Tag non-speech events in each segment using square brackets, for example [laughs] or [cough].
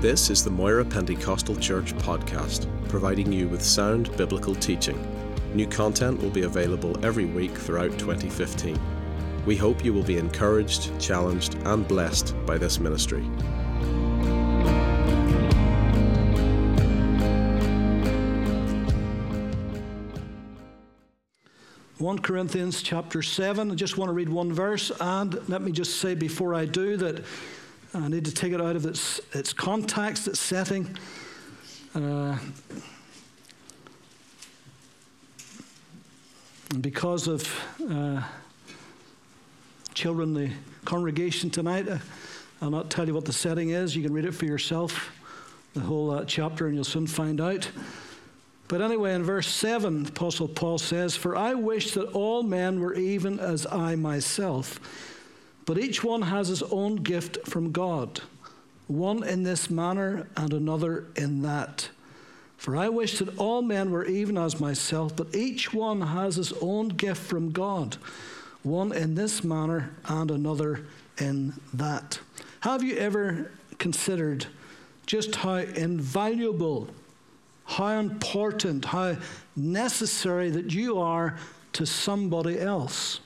This is the Moira Pentecostal Church podcast, providing you with sound biblical teaching. New content will be available every week throughout 2015. We hope you will be encouraged, challenged, and blessed by this ministry. 1 Corinthians chapter 7. I just want to read one verse, and let me just say before I do that I need to take it out of its, its context, its setting. Uh, because of uh, children, the congregation tonight, uh, I'll not tell you what the setting is. You can read it for yourself, the whole uh, chapter, and you'll soon find out. But anyway, in verse 7, Apostle Paul says, For I wish that all men were even as I myself, but each one has his own gift from God, one in this manner and another in that. For I wish that all men were even as myself, but each one has his own gift from God, one in this manner and another in that. Have you ever considered just how invaluable how important, how necessary that you are to somebody else.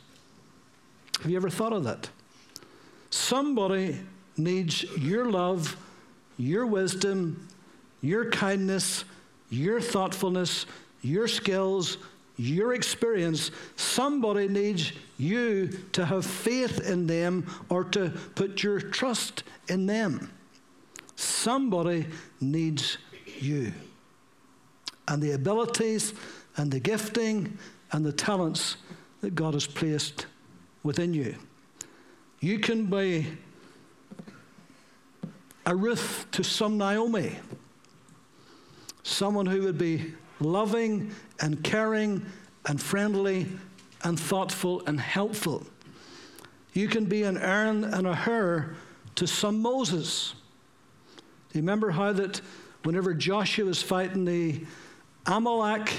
Have you ever thought of that? Somebody needs your love, your wisdom, your kindness, your thoughtfulness, your skills, your experience. Somebody needs you to have faith in them or to put your trust in them. Somebody needs you and the abilities and the gifting and the talents that God has placed within you. You can be a Ruth to some Naomi, someone who would be loving and caring and friendly and thoughtful and helpful. You can be an Aaron and a Hur to some Moses. Do you remember how that whenever Joshua was fighting the Amalek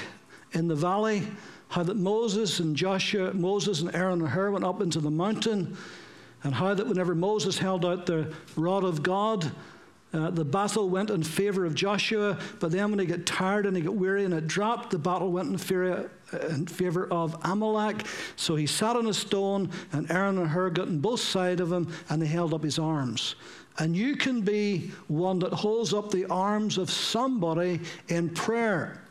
in the valley, how that Moses and Joshua, Moses and Aaron and Hur went up into the mountain, and how that whenever Moses held out the rod of God, uh, the battle went in favor of Joshua, but then when he got tired and he got weary and it dropped, the battle went in favor, in favor of Amalek. So he sat on a stone, and Aaron and Hur got on both sides of him, and they held up his arms. And you can be one that holds up the arms of somebody in prayer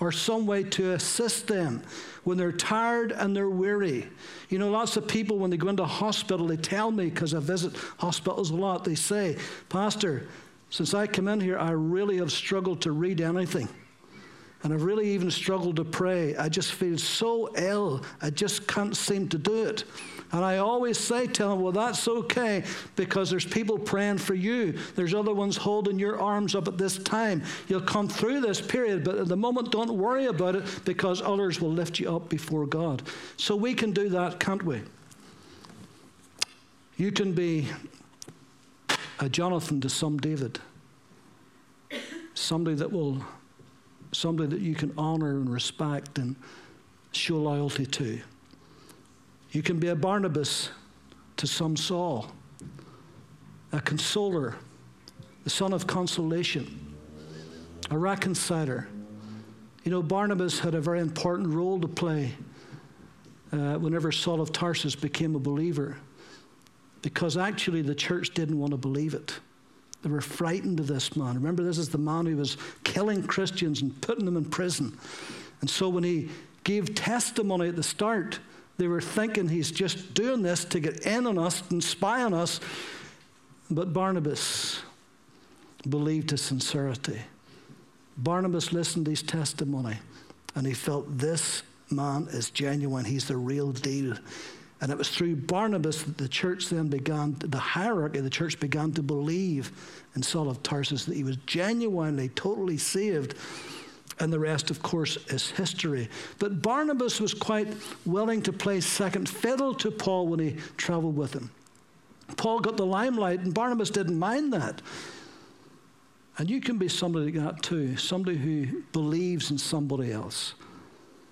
or some way to assist them when they're tired and they're weary. You know, lots of people, when they go into hospital, they tell me, because I visit hospitals a lot, they say, Pastor, since I come in here, I really have struggled to read anything. And I've really even struggled to pray. I just feel so ill, I just can't seem to do it. And I always say to them, well, that's okay because there's people praying for you. There's other ones holding your arms up at this time. You'll come through this period, but at the moment, don't worry about it because others will lift you up before God. So we can do that, can't we? You can be a Jonathan to some David, somebody that will, somebody that you can honor and respect and show loyalty to. You can be a Barnabas to some Saul, a consoler, the son of consolation, a reconciler. You know, Barnabas had a very important role to play uh, whenever Saul of Tarsus became a believer, because actually the church didn't want to believe it. They were frightened of this man. Remember, this is the man who was killing Christians and putting them in prison. And so when he gave testimony at the start, they were thinking he's just doing this to get in on us and spy on us. But Barnabas believed his sincerity. Barnabas listened to his testimony and he felt this man is genuine. He's the real deal. And it was through Barnabas that the church then began, the hierarchy of the church began to believe in Saul of Tarsus that he was genuinely, totally saved and the rest, of course, is history. But Barnabas was quite willing to play second fiddle to Paul when he traveled with him. Paul got the limelight, and Barnabas didn't mind that. And you can be somebody like that too, somebody who believes in somebody else,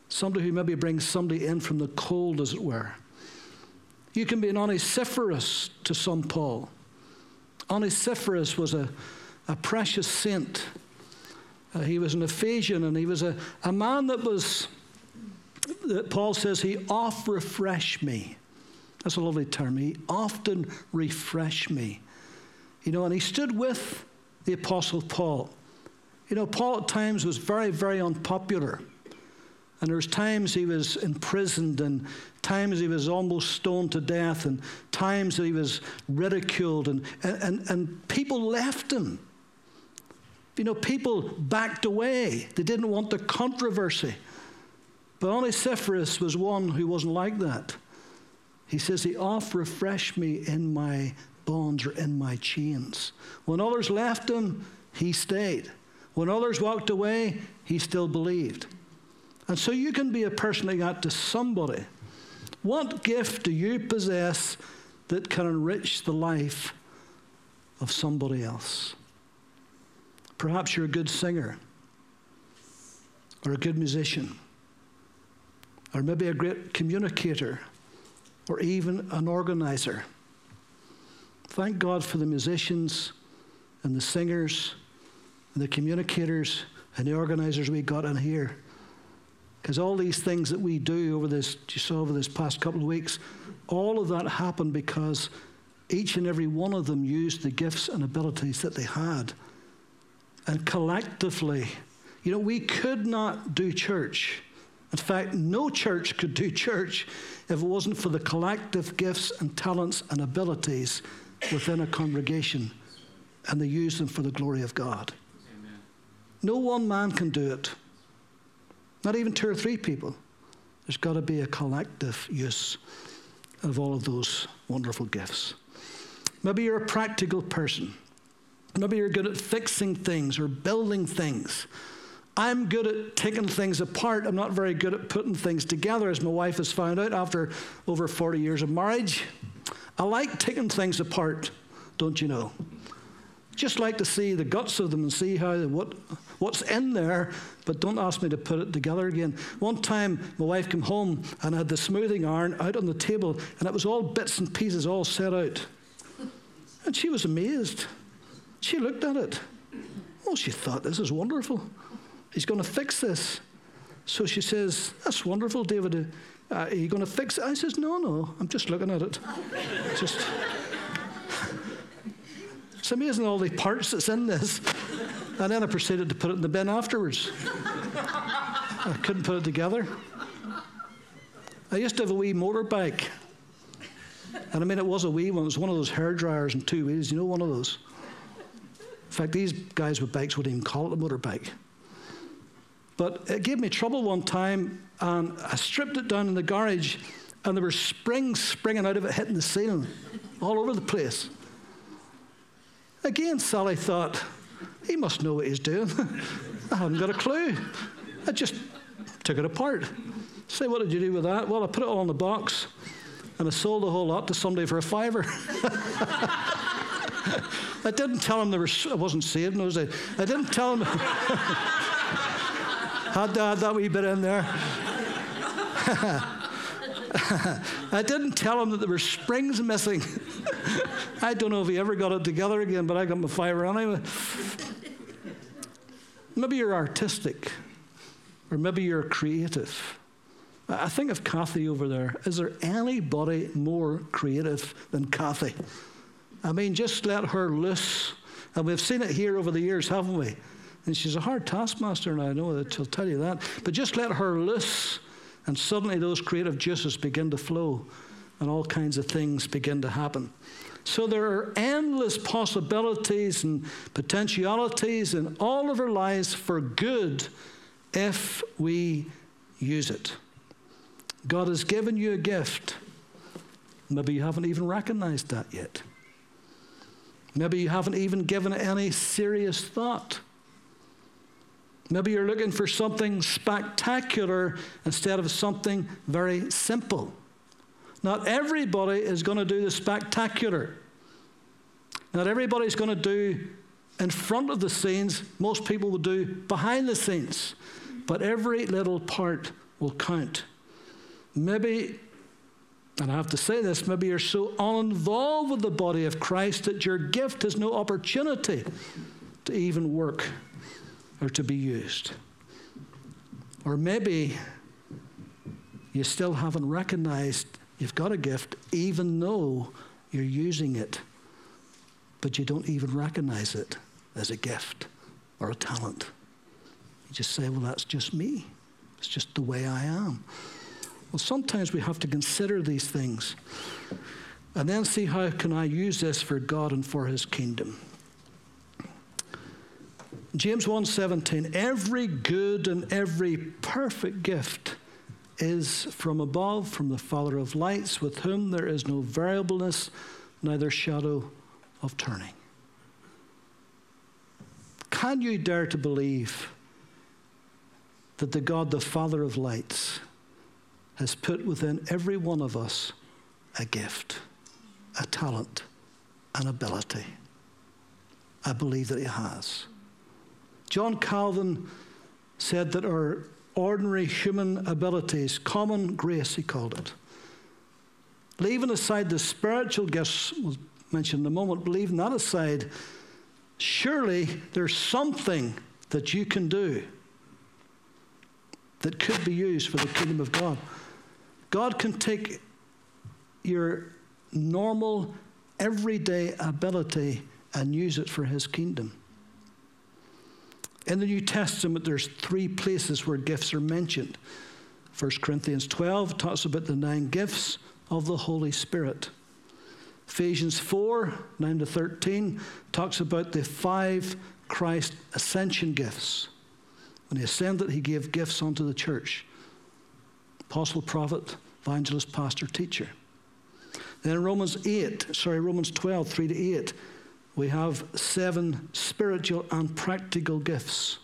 somebody who maybe brings somebody in from the cold, as it were. You can be an Onesiphorus to some Paul. Onesiphorus was a a precious saint. Uh, he was an Ephesian and he was a, a man that was, that Paul says, he oft refreshed me. That's a lovely term. He often refreshed me. You know, and he stood with the Apostle Paul. You know, Paul at times was very, very unpopular. And there was times he was imprisoned, and times he was almost stoned to death, and times that he was ridiculed, and, and, and people left him. You know, people backed away. They didn't want the controversy. But Onesiphorus was one who wasn't like that. He says, He oft refreshed me in my bonds or in my chains. When others left him, he stayed. When others walked away, he still believed. And so you can be a person like that to somebody. What gift do you possess that can enrich the life of somebody else? Perhaps you're a good singer, or a good musician, or maybe a great communicator, or even an organizer. Thank God for the musicians and the singers and the communicators and the organizers we got in here. Because all these things that we do over this, you saw over this past couple of weeks, all of that happened because each and every one of them used the gifts and abilities that they had. And collectively, you know, we could not do church. In fact, no church could do church if it wasn't for the collective gifts and talents and abilities within a congregation and they use them for the glory of God. Amen. No one man can do it. Not even two or three people. There's got to be a collective use of all of those wonderful gifts. Maybe you're a practical person. Maybe you're good at fixing things or building things. I'm good at taking things apart. I'm not very good at putting things together, as my wife has found out after over 40 years of marriage. I like taking things apart, don't you know? Just like to see the guts of them and see how what what's in there, but don't ask me to put it together again. One time, my wife came home and I had the smoothing iron out on the table, and it was all bits and pieces all set out. And she was amazed. She looked at it. Oh, she thought, this is wonderful. He's going to fix this. So she says, That's wonderful, David. Uh, are you going to fix it? I says, No, no, I'm just looking at it. just. It's amazing all the parts that's in this. And then I proceeded to put it in the bin afterwards. I couldn't put it together. I used to have a wee motorbike. And I mean, it was a wee one. It was one of those hair dryers and two wheels. You know, one of those. In fact, these guys with bikes wouldn't even call it a motorbike. But it gave me trouble one time, and I stripped it down in the garage, and there were springs springing out of it, hitting the ceiling all over the place. Again, Sally thought, he must know what he's doing. [laughs] I haven't got a clue. I just took it apart. Say, what did you do with that? Well, I put it all in the box and I sold the whole lot to somebody for a fiver. [laughs] I didn't tell him there was, I wasn't saved in those days. I didn't tell him. [laughs] had, had that wee bit in there. [laughs] I didn't tell him that there were springs missing. [laughs] I don't know if he ever got it together again, but I got my fiver anyway. maybe you're artistic, or maybe you're creative. I think of Kathy over there. Is there anybody more creative than Kathy? I mean, just let her loose. And we've seen it here over the years, haven't we? And she's a hard taskmaster, and I know that she'll tell you that. But just let her loose and suddenly those creative juices begin to flow and all kinds of things begin to happen. So there are endless possibilities and potentialities in all of our lives for good if we use it. God has given you a gift. Maybe you haven't even recognized that yet. Maybe you haven't even given it any serious thought. Maybe you're looking for something spectacular instead of something very simple. Not everybody is going to do the spectacular. Not everybody's going to do in front of the scenes. Most people will do behind the scenes. But every little part will count. Maybe, and I have to say this, maybe you're so uninvolved with the body of Christ that your gift has no opportunity to even work or to be used. Or maybe you still haven't recognized you've got a gift, even though you're using it, but you don't even recognize it as a gift or a talent. You just say, well, that's just me. It's just the way I am. Well, sometimes we have to consider these things and then see how can I use this for God and for his kingdom. James 1:17 Every good and every perfect gift is from above from the Father of lights with whom there is no variableness neither shadow of turning. Can you dare to believe that the God the Father of lights has put within every one of us a gift, a talent, an ability? I believe that he has. John Calvin said that our ordinary human abilities, common grace, he called it, leaving aside the spiritual gifts, was mentioned in a moment, but leaving that aside, surely there's something that you can do that could be used for the kingdom of God. God can take your normal, everyday ability and use it for his kingdom. In the New Testament, there's three places where gifts are mentioned. 1 Corinthians 12 talks about the nine gifts of the Holy Spirit. Ephesians 4 9 to 13 talks about the five Christ ascension gifts. When he ascended, he gave gifts unto the church apostle, prophet, evangelist, pastor, teacher. Then in Romans 8, sorry, Romans 12, 3 to 8, we have seven spiritual and practical gifts.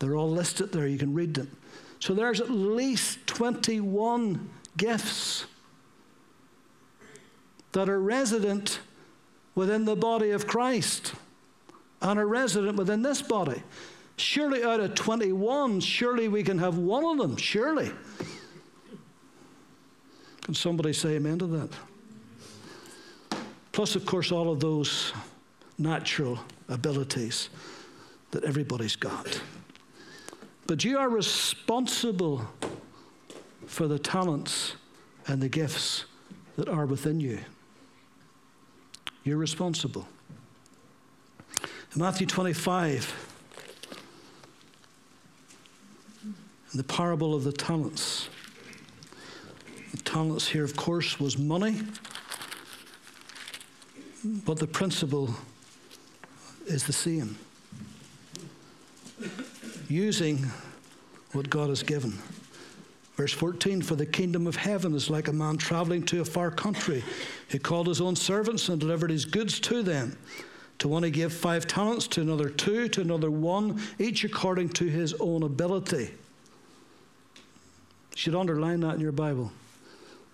They're all listed there, you can read them. So there's at least 21 gifts that are resident within the body of Christ and are resident within this body. Surely out of 21, surely we can have one of them, surely. Can somebody say amen to that? Plus, of course, all of those natural abilities that everybody's got. But you are responsible for the talents and the gifts that are within you. You're responsible. In Matthew 25, in the parable of the talents, the talents here, of course, was money. But the principle is the same using what God has given. Verse 14 For the kingdom of heaven is like a man traveling to a far country who called his own servants and delivered his goods to them. To one he gave five talents, to another two, to another one, each according to his own ability. You should underline that in your Bible.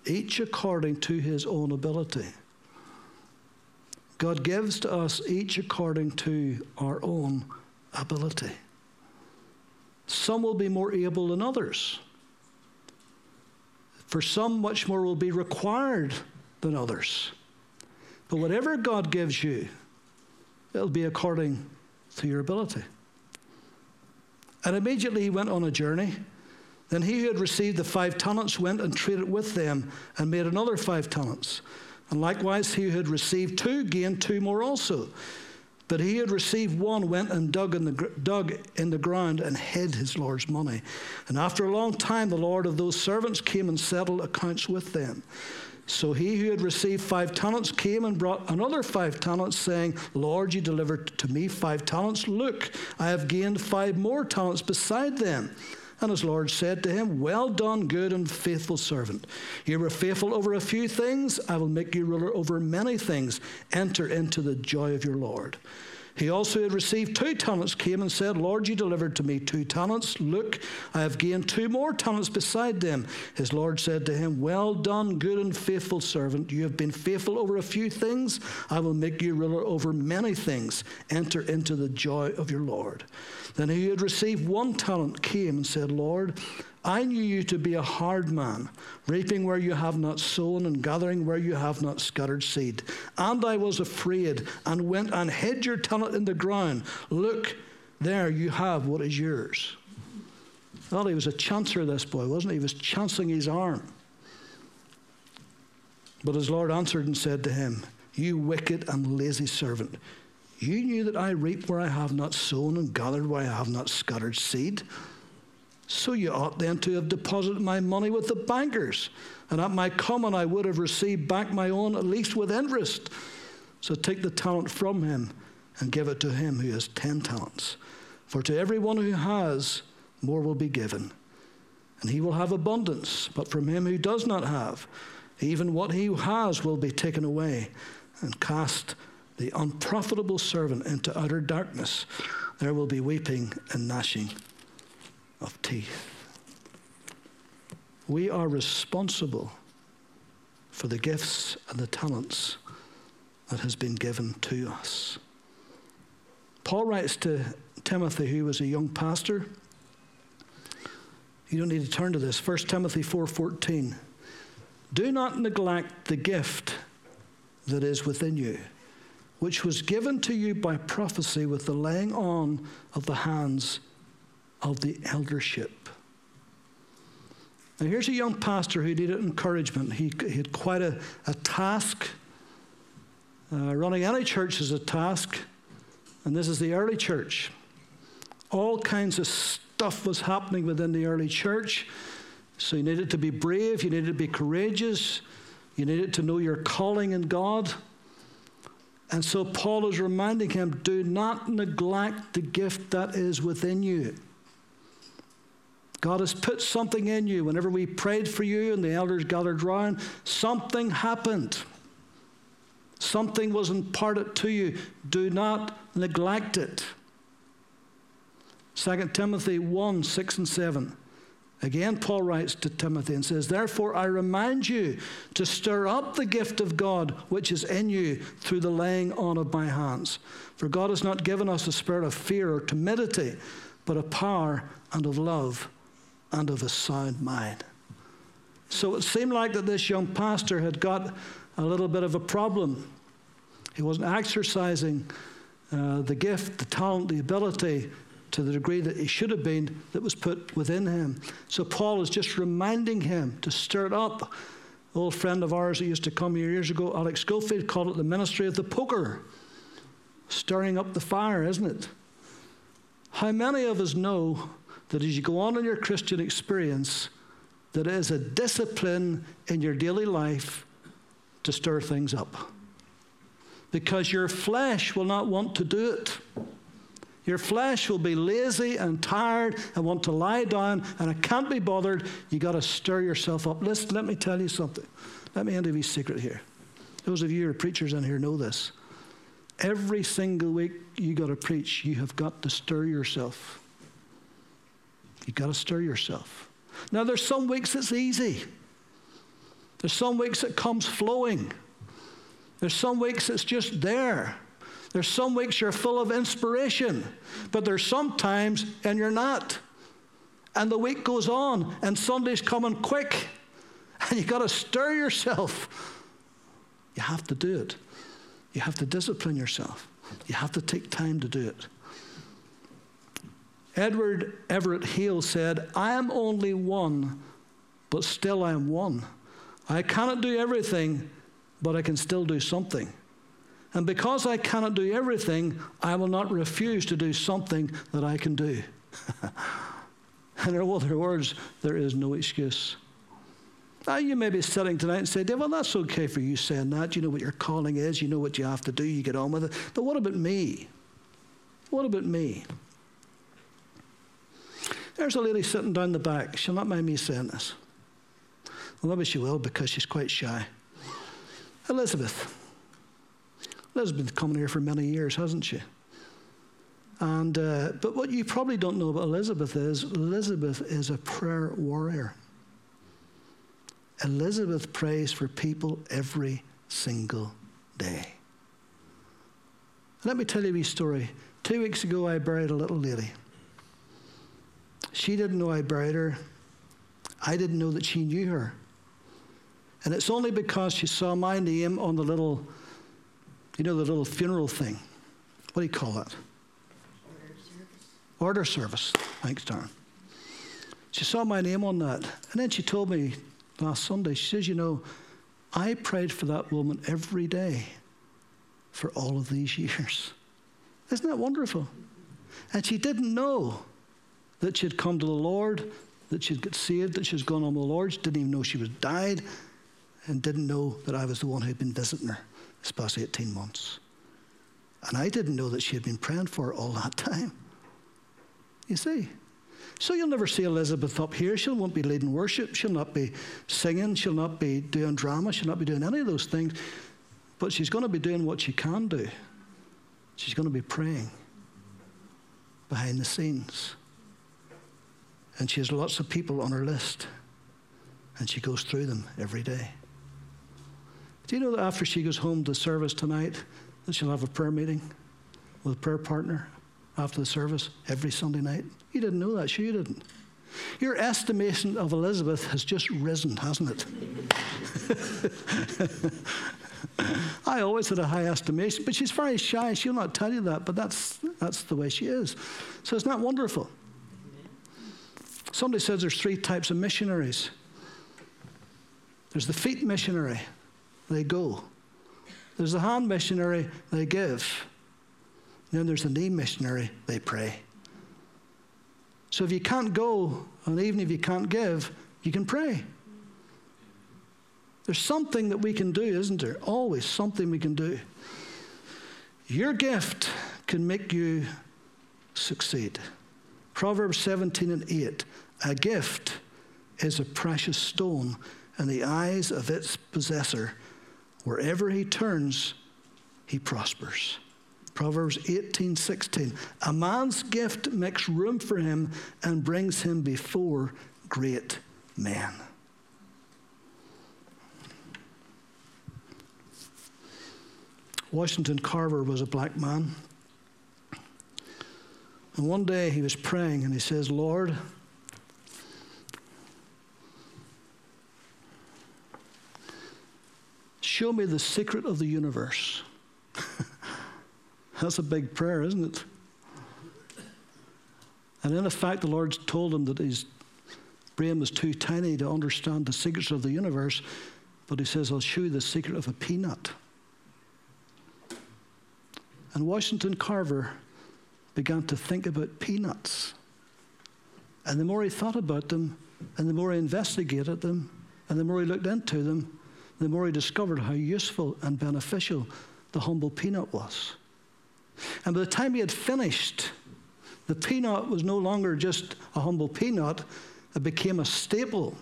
Each according to his own ability. God gives to us each according to our own ability. Some will be more able than others. For some, much more will be required than others. But whatever God gives you, it'll be according to your ability. And immediately he went on a journey. Then he who had received the five talents went and traded with them and made another five talents. And likewise, he who had received two gained two more also. But he who had received one went and dug in, the, dug in the ground and hid his Lord's money. And after a long time, the Lord of those servants came and settled accounts with them. So he who had received five talents came and brought another five talents, saying, Lord, you delivered to me five talents. Look, I have gained five more talents beside them. And his Lord said to him, Well done, good and faithful servant. You were faithful over a few things, I will make you ruler over many things. Enter into the joy of your Lord. He also had received two talents, came and said, Lord, you delivered to me two talents. Look, I have gained two more talents beside them. His Lord said to him, Well done, good and faithful servant. You have been faithful over a few things. I will make you ruler over many things. Enter into the joy of your Lord. Then he who had received one talent came and said, Lord, I knew you to be a hard man, reaping where you have not sown and gathering where you have not scattered seed. And I was afraid and went and hid your talent in the ground. Look, there you have what is yours. Well, he was a chancer, this boy, wasn't he? He was chancing his arm. But his Lord answered and said to him, You wicked and lazy servant, you knew that I reap where I have not sown and gathered where I have not scattered seed. So you ought then to have deposited my money with the bankers, and at my coming I would have received back my own, at least with interest. So take the talent from him and give it to him who has ten talents. For to everyone who has, more will be given, and he will have abundance. But from him who does not have, even what he has will be taken away, and cast the unprofitable servant into utter darkness. There will be weeping and gnashing of teeth. We are responsible for the gifts and the talents that has been given to us. Paul writes to Timothy, who was a young pastor. You don't need to turn to this. 1 Timothy 4:14. Do not neglect the gift that is within you, which was given to you by prophecy with the laying on of the hands of the eldership. Now, here's a young pastor who needed encouragement. He, he had quite a, a task. Uh, running any church is a task, and this is the early church. All kinds of stuff was happening within the early church. So you needed to be brave, you needed to be courageous, you needed to know your calling in God. And so Paul is reminding him do not neglect the gift that is within you. God has put something in you. Whenever we prayed for you and the elders gathered round, something happened. Something was imparted to you. Do not neglect it. 2 Timothy 1 6 and 7. Again, Paul writes to Timothy and says, Therefore, I remind you to stir up the gift of God which is in you through the laying on of my hands. For God has not given us a spirit of fear or timidity, but of power and of love and of a sound mind. So it seemed like that this young pastor had got a little bit of a problem. He wasn't exercising uh, the gift, the talent, the ability to the degree that he should have been that was put within him. So Paul is just reminding him to stir it up. old friend of ours that used to come here years ago, Alex Schofield, called it the ministry of the poker. Stirring up the fire, isn't it? How many of us know that as you go on in your Christian experience, that it is a discipline in your daily life to stir things up. Because your flesh will not want to do it. Your flesh will be lazy and tired and want to lie down, and it can't be bothered. You got to stir yourself up. Listen, let me tell you something. Let me interview a secret here. Those of you who are preachers in here know this. Every single week you got to preach, you have got to stir yourself. You've got to stir yourself. Now, there's some weeks it's easy. There's some weeks it comes flowing. There's some weeks it's just there. There's some weeks you're full of inspiration, but there's some times and you're not. And the week goes on, and Sunday's coming quick, [laughs] and you've got to stir yourself. You have to do it. You have to discipline yourself. You have to take time to do it. Edward Everett Hale said, I am only one, but still I am one. I cannot do everything, but I can still do something. And because I cannot do everything, I will not refuse to do something that I can do. [laughs] And in other words, there is no excuse. Now, you may be sitting tonight and say, Dave, well, that's okay for you saying that. You know what your calling is, you know what you have to do, you get on with it. But what about me? What about me? There's a lady sitting down the back. She'll not mind me saying this. Well, maybe she will because she's quite shy. Elizabeth. Elizabeth's coming here for many years, hasn't she? And, uh, but what you probably don't know about Elizabeth is Elizabeth is a prayer warrior. Elizabeth prays for people every single day. Let me tell you a story. Two weeks ago, I buried a little lady. She didn't know I buried her. I didn't know that she knew her. And it's only because she saw my name on the little, you know, the little funeral thing. What do you call that? Order service. Order service. Thanks, Darren. She saw my name on that. And then she told me last Sunday, she says, You know, I prayed for that woman every day for all of these years. Isn't that wonderful? And she didn't know that she'd come to the Lord, that she'd get saved, that she was gone on the Lord. She didn't even know she was died, and didn't know that I was the one who'd been visiting her this past 18 months. And I didn't know that she had been praying for her all that time. You see? So you'll never see Elizabeth up here. She won't be leading worship. She'll not be singing. She'll not be doing drama. She'll not be doing any of those things. But she's going to be doing what she can do. She's going to be praying behind the scenes. And she has lots of people on her list. And she goes through them every day. Do you know that after she goes home to service tonight, that she'll have a prayer meeting with a prayer partner after the service every Sunday night? You didn't know that, sure you didn't. Your estimation of Elizabeth has just risen, hasn't it? [laughs] I always had a high estimation, but she's very shy. She'll not tell you that, but that's, that's the way she is. So it's not wonderful. Somebody says there's three types of missionaries there's the feet missionary, they go. There's the hand missionary, they give. And then there's the knee missionary, they pray. So if you can't go, and even if you can't give, you can pray. There's something that we can do, isn't there? Always something we can do. Your gift can make you succeed. Proverbs 17 and 8 A gift is a precious stone in the eyes of its possessor. Wherever he turns, he prospers. Proverbs 18 16. A man's gift makes room for him and brings him before great men. Washington Carver was a black man. And one day he was praying and he says, Lord, show me the secret of the universe. [laughs] That's a big prayer, isn't it? And in effect, the Lord told him that his brain was too tiny to understand the secrets of the universe, but he says, I'll show you the secret of a peanut. And Washington Carver began to think about peanuts. And the more he thought about them, and the more he investigated them, and the more he looked into them, the more he discovered how useful and beneficial the humble peanut was. And by the time he had finished, the peanut was no longer just a humble peanut, it became a staple.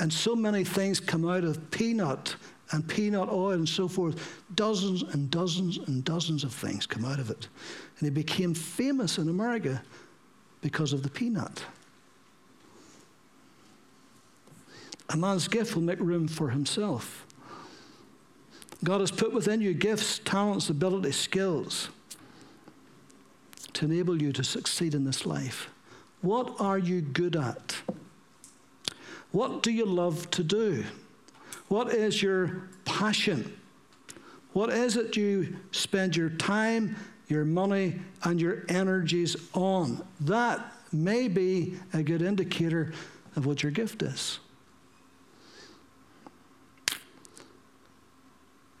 And so many things come out of peanut and peanut oil and so forth. Dozens and dozens and dozens of things come out of it. And he became famous in America because of the peanut. A man's gift will make room for himself. God has put within you gifts, talents, abilities, skills to enable you to succeed in this life. What are you good at? What do you love to do? What is your passion? What is it you spend your time, your money, and your energies on? That may be a good indicator of what your gift is.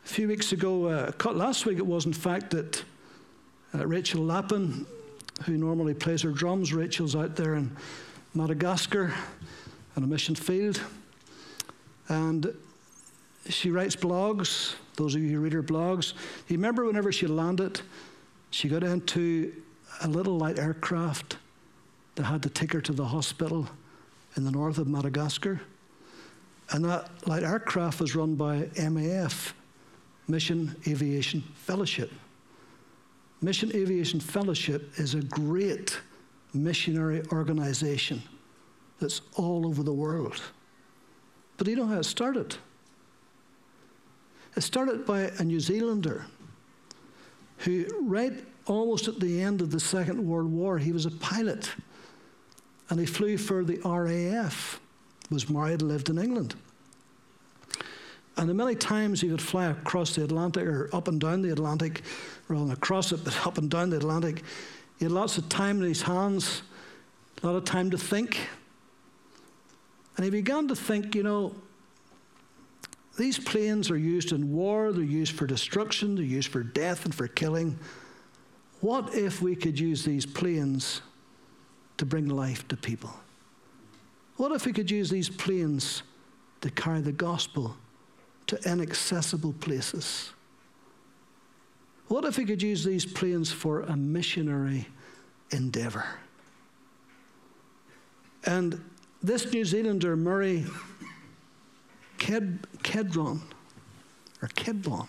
A few weeks ago, uh, last week it was, in fact, that uh, Rachel Lappin, who normally plays her drums, Rachel's out there in Madagascar on a mission field. And she writes blogs. Those of you who read her blogs, you remember whenever she landed, she got into a little light aircraft that had to take her to the hospital in the north of Madagascar. And that light aircraft was run by MAF, Mission Aviation Fellowship. Mission Aviation Fellowship is a great missionary organization that's all over the world. But do you know how it started? It started by a New Zealander who, right almost at the end of the Second World War, he was a pilot. and he flew for the RAF, was married, lived in England. And the many times he would fly across the Atlantic or up and down the Atlantic, rather than across it, [laughs] but up and down the Atlantic, he had lots of time in his hands, a lot of time to think. And he began to think, you know, these planes are used in war, they're used for destruction, they're used for death and for killing. What if we could use these planes to bring life to people? What if we could use these planes to carry the gospel to inaccessible places? What if we could use these planes for a missionary endeavour? And this New Zealander, Murray Ked, Kedron, or Kedlon,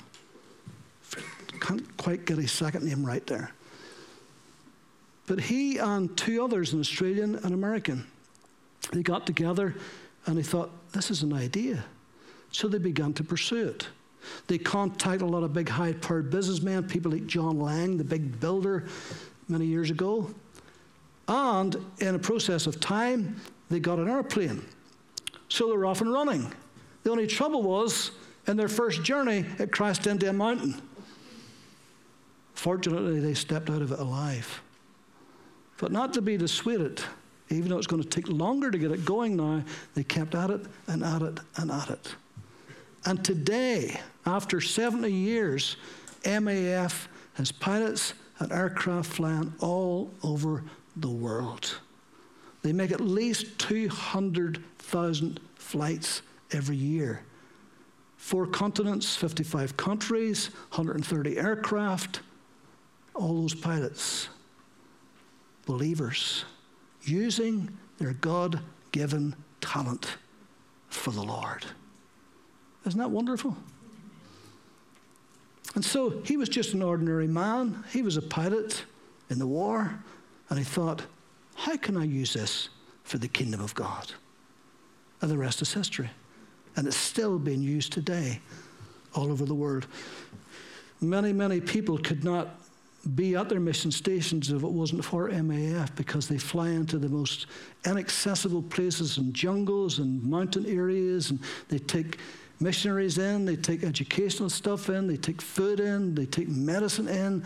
can't quite get his second name right there. But he and two others, an Australian and American, they got together and they thought, this is an idea. So they began to pursue it. They contacted a lot of big high powered businessmen, people like John Laing, the big builder, many years ago. And in a process of time, they got an airplane. So they were off and running. The only trouble was, in their first journey, it crashed into a mountain. Fortunately, they stepped out of it alive. But not to be dissuaded, even though it's going to take longer to get it going now, they kept at it and at it and at it. And today, after 70 years, MAF has pilots and aircraft flying all over the world. They make at least 200,000 flights every year. Four continents, 55 countries, 130 aircraft, all those pilots, believers, using their God given talent for the Lord. Isn't that wonderful? And so he was just an ordinary man. He was a pilot in the war. And he thought, how can I use this for the kingdom of God? And the rest is history. And it's still being used today all over the world. Many, many people could not be at their mission stations if it wasn't for MAF because they fly into the most inaccessible places and jungles and mountain areas and they take missionaries in, they take educational stuff in, they take food in, they take medicine in.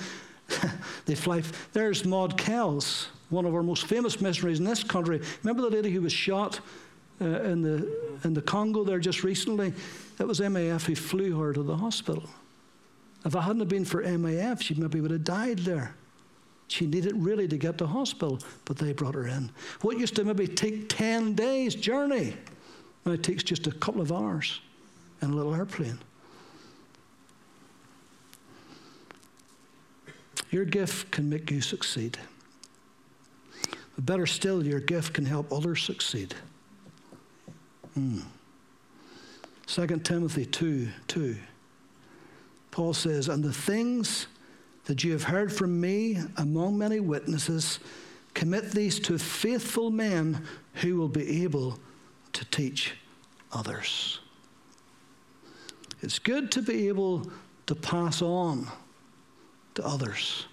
[laughs] they fly. There's Maud Kells, one of our most famous missionaries in this country. Remember the lady who was shot uh, in, the, in the Congo there just recently? It was MAF who flew her to the hospital. If it hadn't been for MAF, she maybe would have died there. She needed really to get to hospital, but they brought her in. What used to maybe take 10 days' journey, now it takes just a couple of hours in a little airplane. Your gift can make you succeed. But better still, your gift can help others succeed. Mm. 2 Timothy 2 2. Paul says, And the things that you have heard from me among many witnesses, commit these to faithful men who will be able to teach others. It's good to be able to pass on to others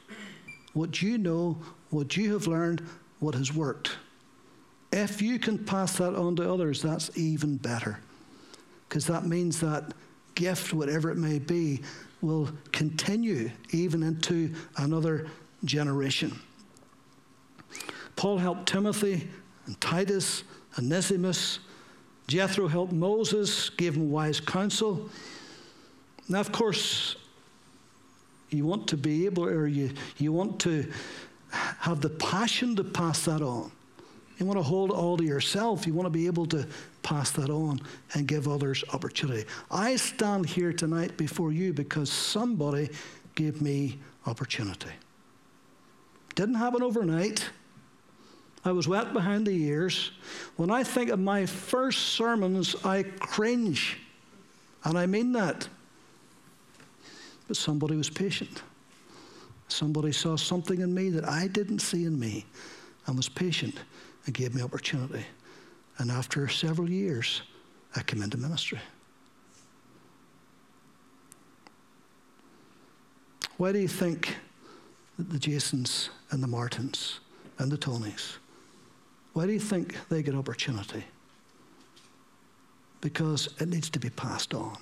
what you know, what you have learned, what has worked. If you can pass that on to others, that's even better. Because that means that gift, whatever it may be, will continue even into another generation. Paul helped Timothy and Titus and Onesimus. Jethro helped Moses, gave him wise counsel. Now, of course, you want to be able, or you, you want to have the passion to pass that on. You want to hold all to yourself. You want to be able to pass that on and give others opportunity. I stand here tonight before you because somebody gave me opportunity. Didn't happen overnight. I was wet behind the ears. When I think of my first sermons, I cringe. And I mean that. But somebody was patient. Somebody saw something in me that I didn't see in me and was patient and gave me opportunity. And after several years, I came into ministry. Why do you think that the Jasons and the Martins and the Tonys, Why do you think they get opportunity? Because it needs to be passed on.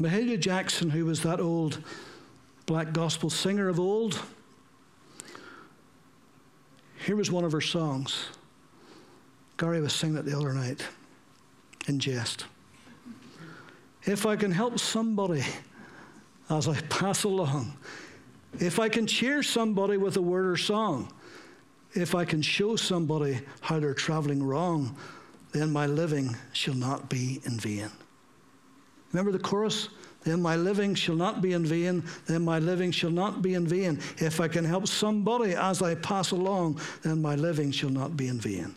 Mahalia Jackson, who was that old black gospel singer of old, here was one of her songs. Gary was singing it the other night in jest. If I can help somebody as I pass along, if I can cheer somebody with a word or song, if I can show somebody how they're traveling wrong, then my living shall not be in vain. Remember the chorus? Then my living shall not be in vain. Then my living shall not be in vain. If I can help somebody as I pass along, then my living shall not be in vain.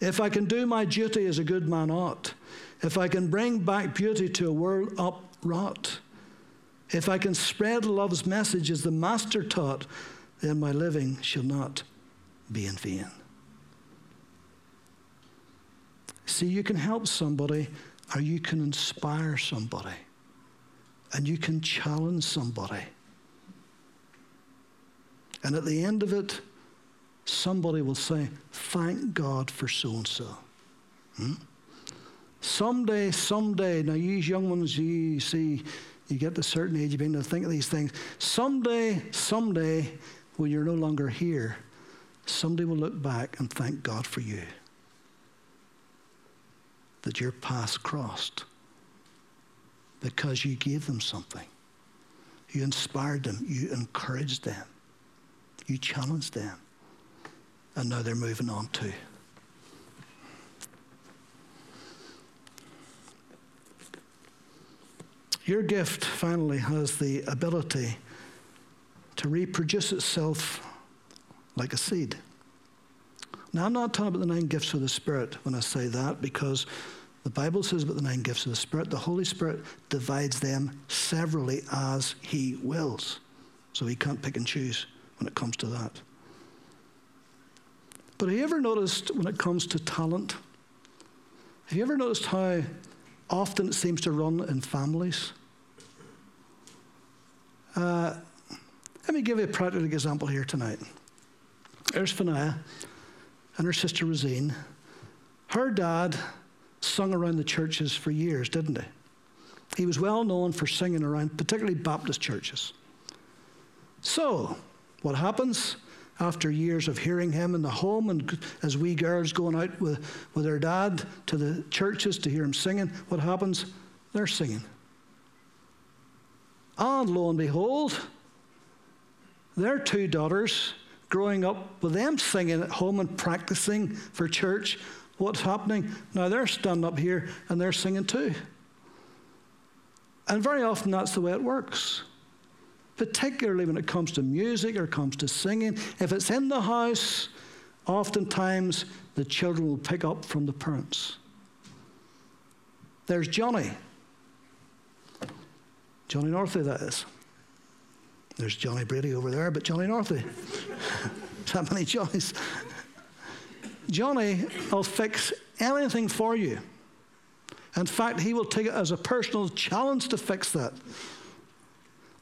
If I can do my duty as a good man ought, if I can bring back beauty to a world uprot, if I can spread love's message as the Master taught, then my living shall not be in vain. See, you can help somebody or you can inspire somebody and you can challenge somebody. And at the end of it, somebody will say, Thank God for so and so. Someday, someday, now you young ones, you see, you get to a certain age, you begin to think of these things. Someday, someday, when you're no longer here, somebody will look back and thank God for you. That your path crossed because you gave them something. You inspired them, you encouraged them, you challenged them, and now they're moving on too. Your gift finally has the ability to reproduce itself like a seed. Now, I'm not talking about the nine gifts of the Spirit when I say that because the Bible says about the nine gifts of the Spirit, the Holy Spirit divides them severally as He wills. So He can't pick and choose when it comes to that. But have you ever noticed when it comes to talent? Have you ever noticed how often it seems to run in families? Uh, let me give you a practical example here tonight. There's Fanaya and her sister Rosine. Her dad sung around the churches for years, didn't he? He was well known for singing around, particularly Baptist churches. So, what happens after years of hearing him in the home and as wee girls going out with, with their dad to the churches to hear him singing, what happens? They're singing. And lo and behold, their two daughters growing up with them singing at home and practicing for church what's happening. Now they're standing up here and they're singing too. And very often that's the way it works. Particularly when it comes to music or comes to singing. If it's in the house, oftentimes the children will pick up from the parents. There's Johnny. Johnny Northey, that is. There's Johnny Brady over there, but Johnny Northey. [laughs] that many Johnnies. Johnny will fix anything for you. In fact, he will take it as a personal challenge to fix that.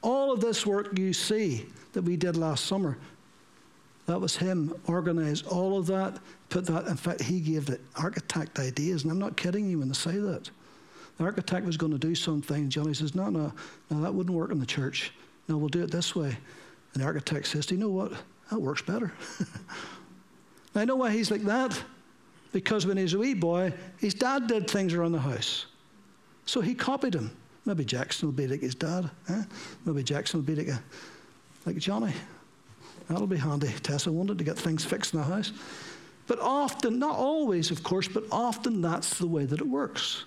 All of this work you see that we did last summer, that was him organized all of that, put that. In fact, he gave the architect ideas, and I'm not kidding you when I say that. The architect was going to do something. Johnny says, No, no, no, that wouldn't work in the church. No, we'll do it this way. And the architect says, Do you know what? That works better. [laughs] I know why he's like that. Because when he was a wee boy, his dad did things around the house. So he copied him. Maybe Jackson will be like his dad. Eh? Maybe Jackson will be like, a, like Johnny. That'll be handy. Tessa wanted to get things fixed in the house. But often, not always, of course, but often that's the way that it works.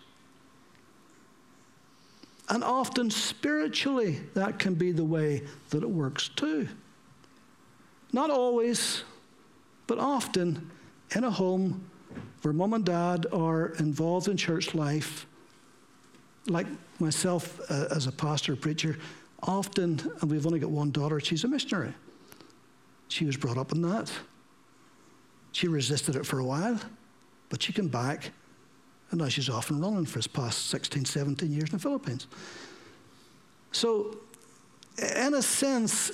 And often, spiritually, that can be the way that it works too. Not always, but often in a home where mom and dad are involved in church life, like myself uh, as a pastor, preacher, often, and we've only got one daughter, she's a missionary. She was brought up in that. She resisted it for a while, but she came back, and now she's off and running for the past 16, 17 years in the Philippines. So, in a sense,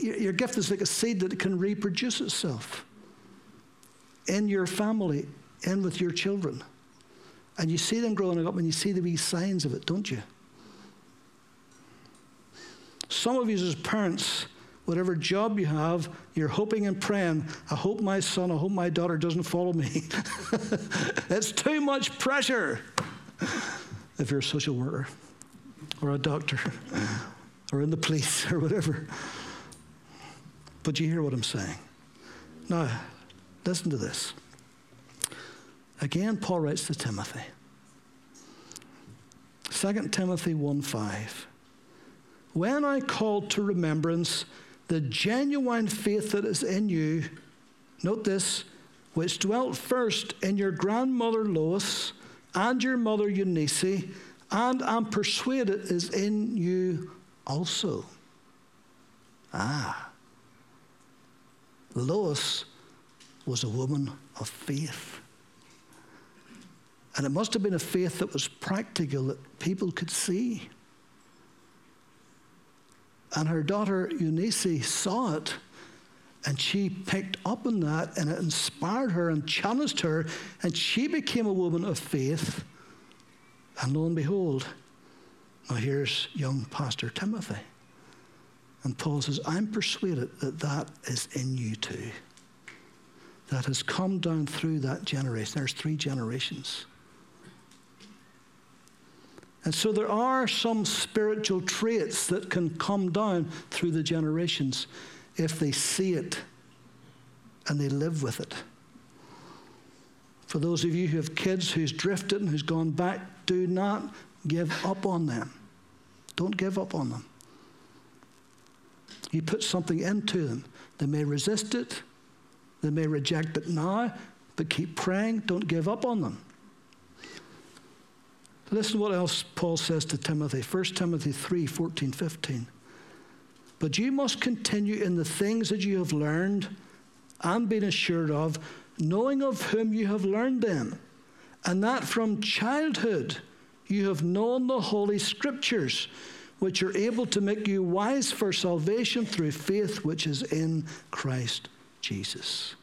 your gift is like a seed that can reproduce itself in your family and with your children. And you see them growing up and you see the wee signs of it, don't you? Some of you, as parents, whatever job you have, you're hoping and praying, I hope my son, I hope my daughter doesn't follow me. [laughs] it's too much pressure if you're a social worker or a doctor or in the police or whatever. But you hear what I'm saying. Now, listen to this. Again, Paul writes to Timothy. 2 Timothy 1 5. When I called to remembrance the genuine faith that is in you, note this, which dwelt first in your grandmother Lois and your mother Eunice, and I'm persuaded is in you also. Ah. Lois was a woman of faith. And it must have been a faith that was practical, that people could see. And her daughter Eunice saw it, and she picked up on that, and it inspired her and challenged her, and she became a woman of faith. And lo and behold, now here's young Pastor Timothy. And Paul says, I'm persuaded that that is in you too. That has come down through that generation. There's three generations. And so there are some spiritual traits that can come down through the generations if they see it and they live with it. For those of you who have kids who's drifted and who's gone back, do not give up on them. Don't give up on them. You put something into them. They may resist it, they may reject it now, but keep praying. Don't give up on them. Listen what else Paul says to Timothy 1 Timothy 3 14, 15. But you must continue in the things that you have learned and been assured of, knowing of whom you have learned them, and that from childhood you have known the Holy Scriptures, which are able to make you wise for salvation through faith which is in Christ Jesus.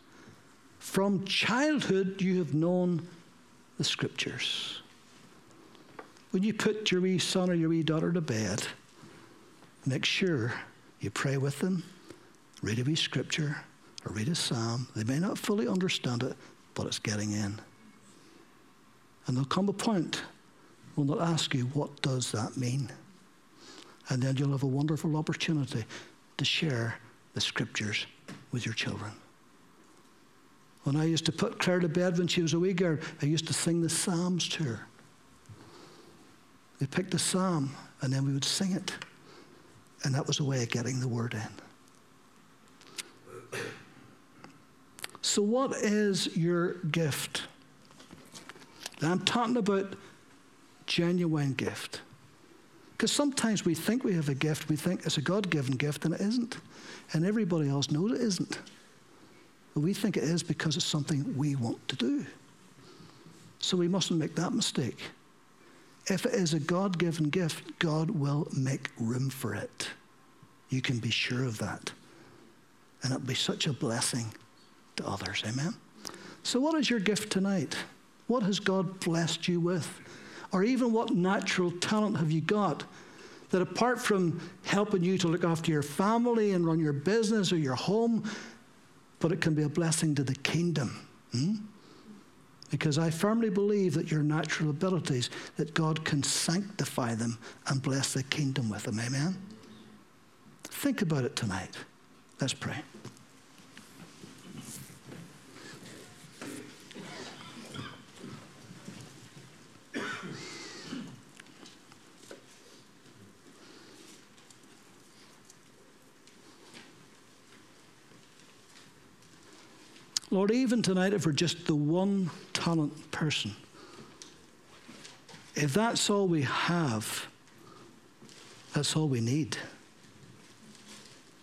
From childhood you have known the Scriptures. When you put your wee son or your wee daughter to bed, make sure you pray with them, read a wee scripture, or read a psalm. They may not fully understand it, but it's getting in. And there'll come a point when they'll ask you, What does that mean? And then you'll have a wonderful opportunity to share the scriptures with your children. When I used to put Claire to bed when she was a wee girl, I used to sing the Psalms to her. We picked a psalm and then we would sing it. And that was a way of getting the word in. So, what is your gift? I'm talking about genuine gift. Because sometimes we think we have a gift, we think it's a God given gift, and it isn't. And everybody else knows it isn't. But we think it is because it's something we want to do. So we mustn't make that mistake. If it is a God given gift, God will make room for it. You can be sure of that. And it'll be such a blessing to others. Amen? So, what is your gift tonight? What has God blessed you with? Or even what natural talent have you got that, apart from helping you to look after your family and run your business or your home, but it can be a blessing to the kingdom? Hmm? Because I firmly believe that your natural abilities, that God can sanctify them and bless the kingdom with them. Amen? Think about it tonight. Let's pray. Lord, even tonight, if we're just the one talent person, if that's all we have, that's all we need.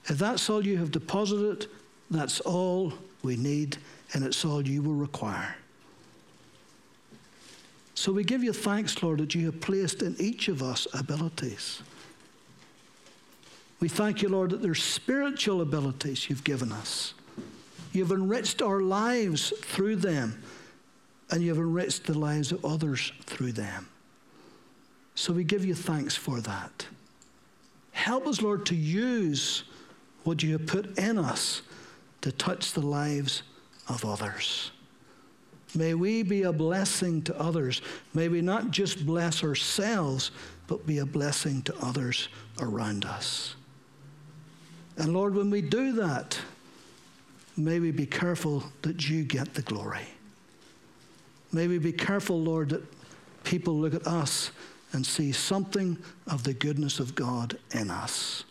If that's all you have deposited, that's all we need, and it's all you will require. So we give you thanks, Lord, that you have placed in each of us abilities. We thank you, Lord, that there's spiritual abilities you've given us. You've enriched our lives through them, and you've enriched the lives of others through them. So we give you thanks for that. Help us, Lord, to use what you have put in us to touch the lives of others. May we be a blessing to others. May we not just bless ourselves, but be a blessing to others around us. And Lord, when we do that, may we be careful that you get the glory. May we be careful, Lord, that people look at us and see something of the goodness of God in us.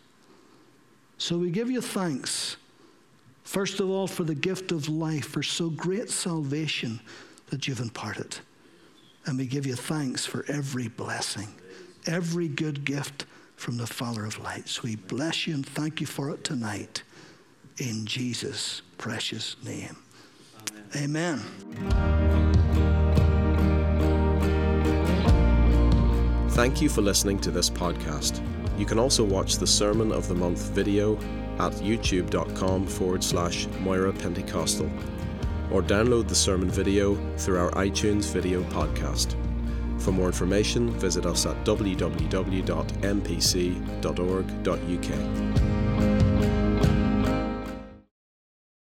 So we give you thanks, first of all, for the gift of life, for so great salvation that you've imparted. And we give you thanks for every blessing, every good gift from the Father of lights. We bless you and thank you for it tonight. In Jesus' precious name. Amen. Thank you for listening to this podcast. You can also watch the Sermon of the Month video at youtube.com forward slash Moira Pentecostal or download the sermon video through our iTunes video podcast. For more information, visit us at www.mpc.org.uk.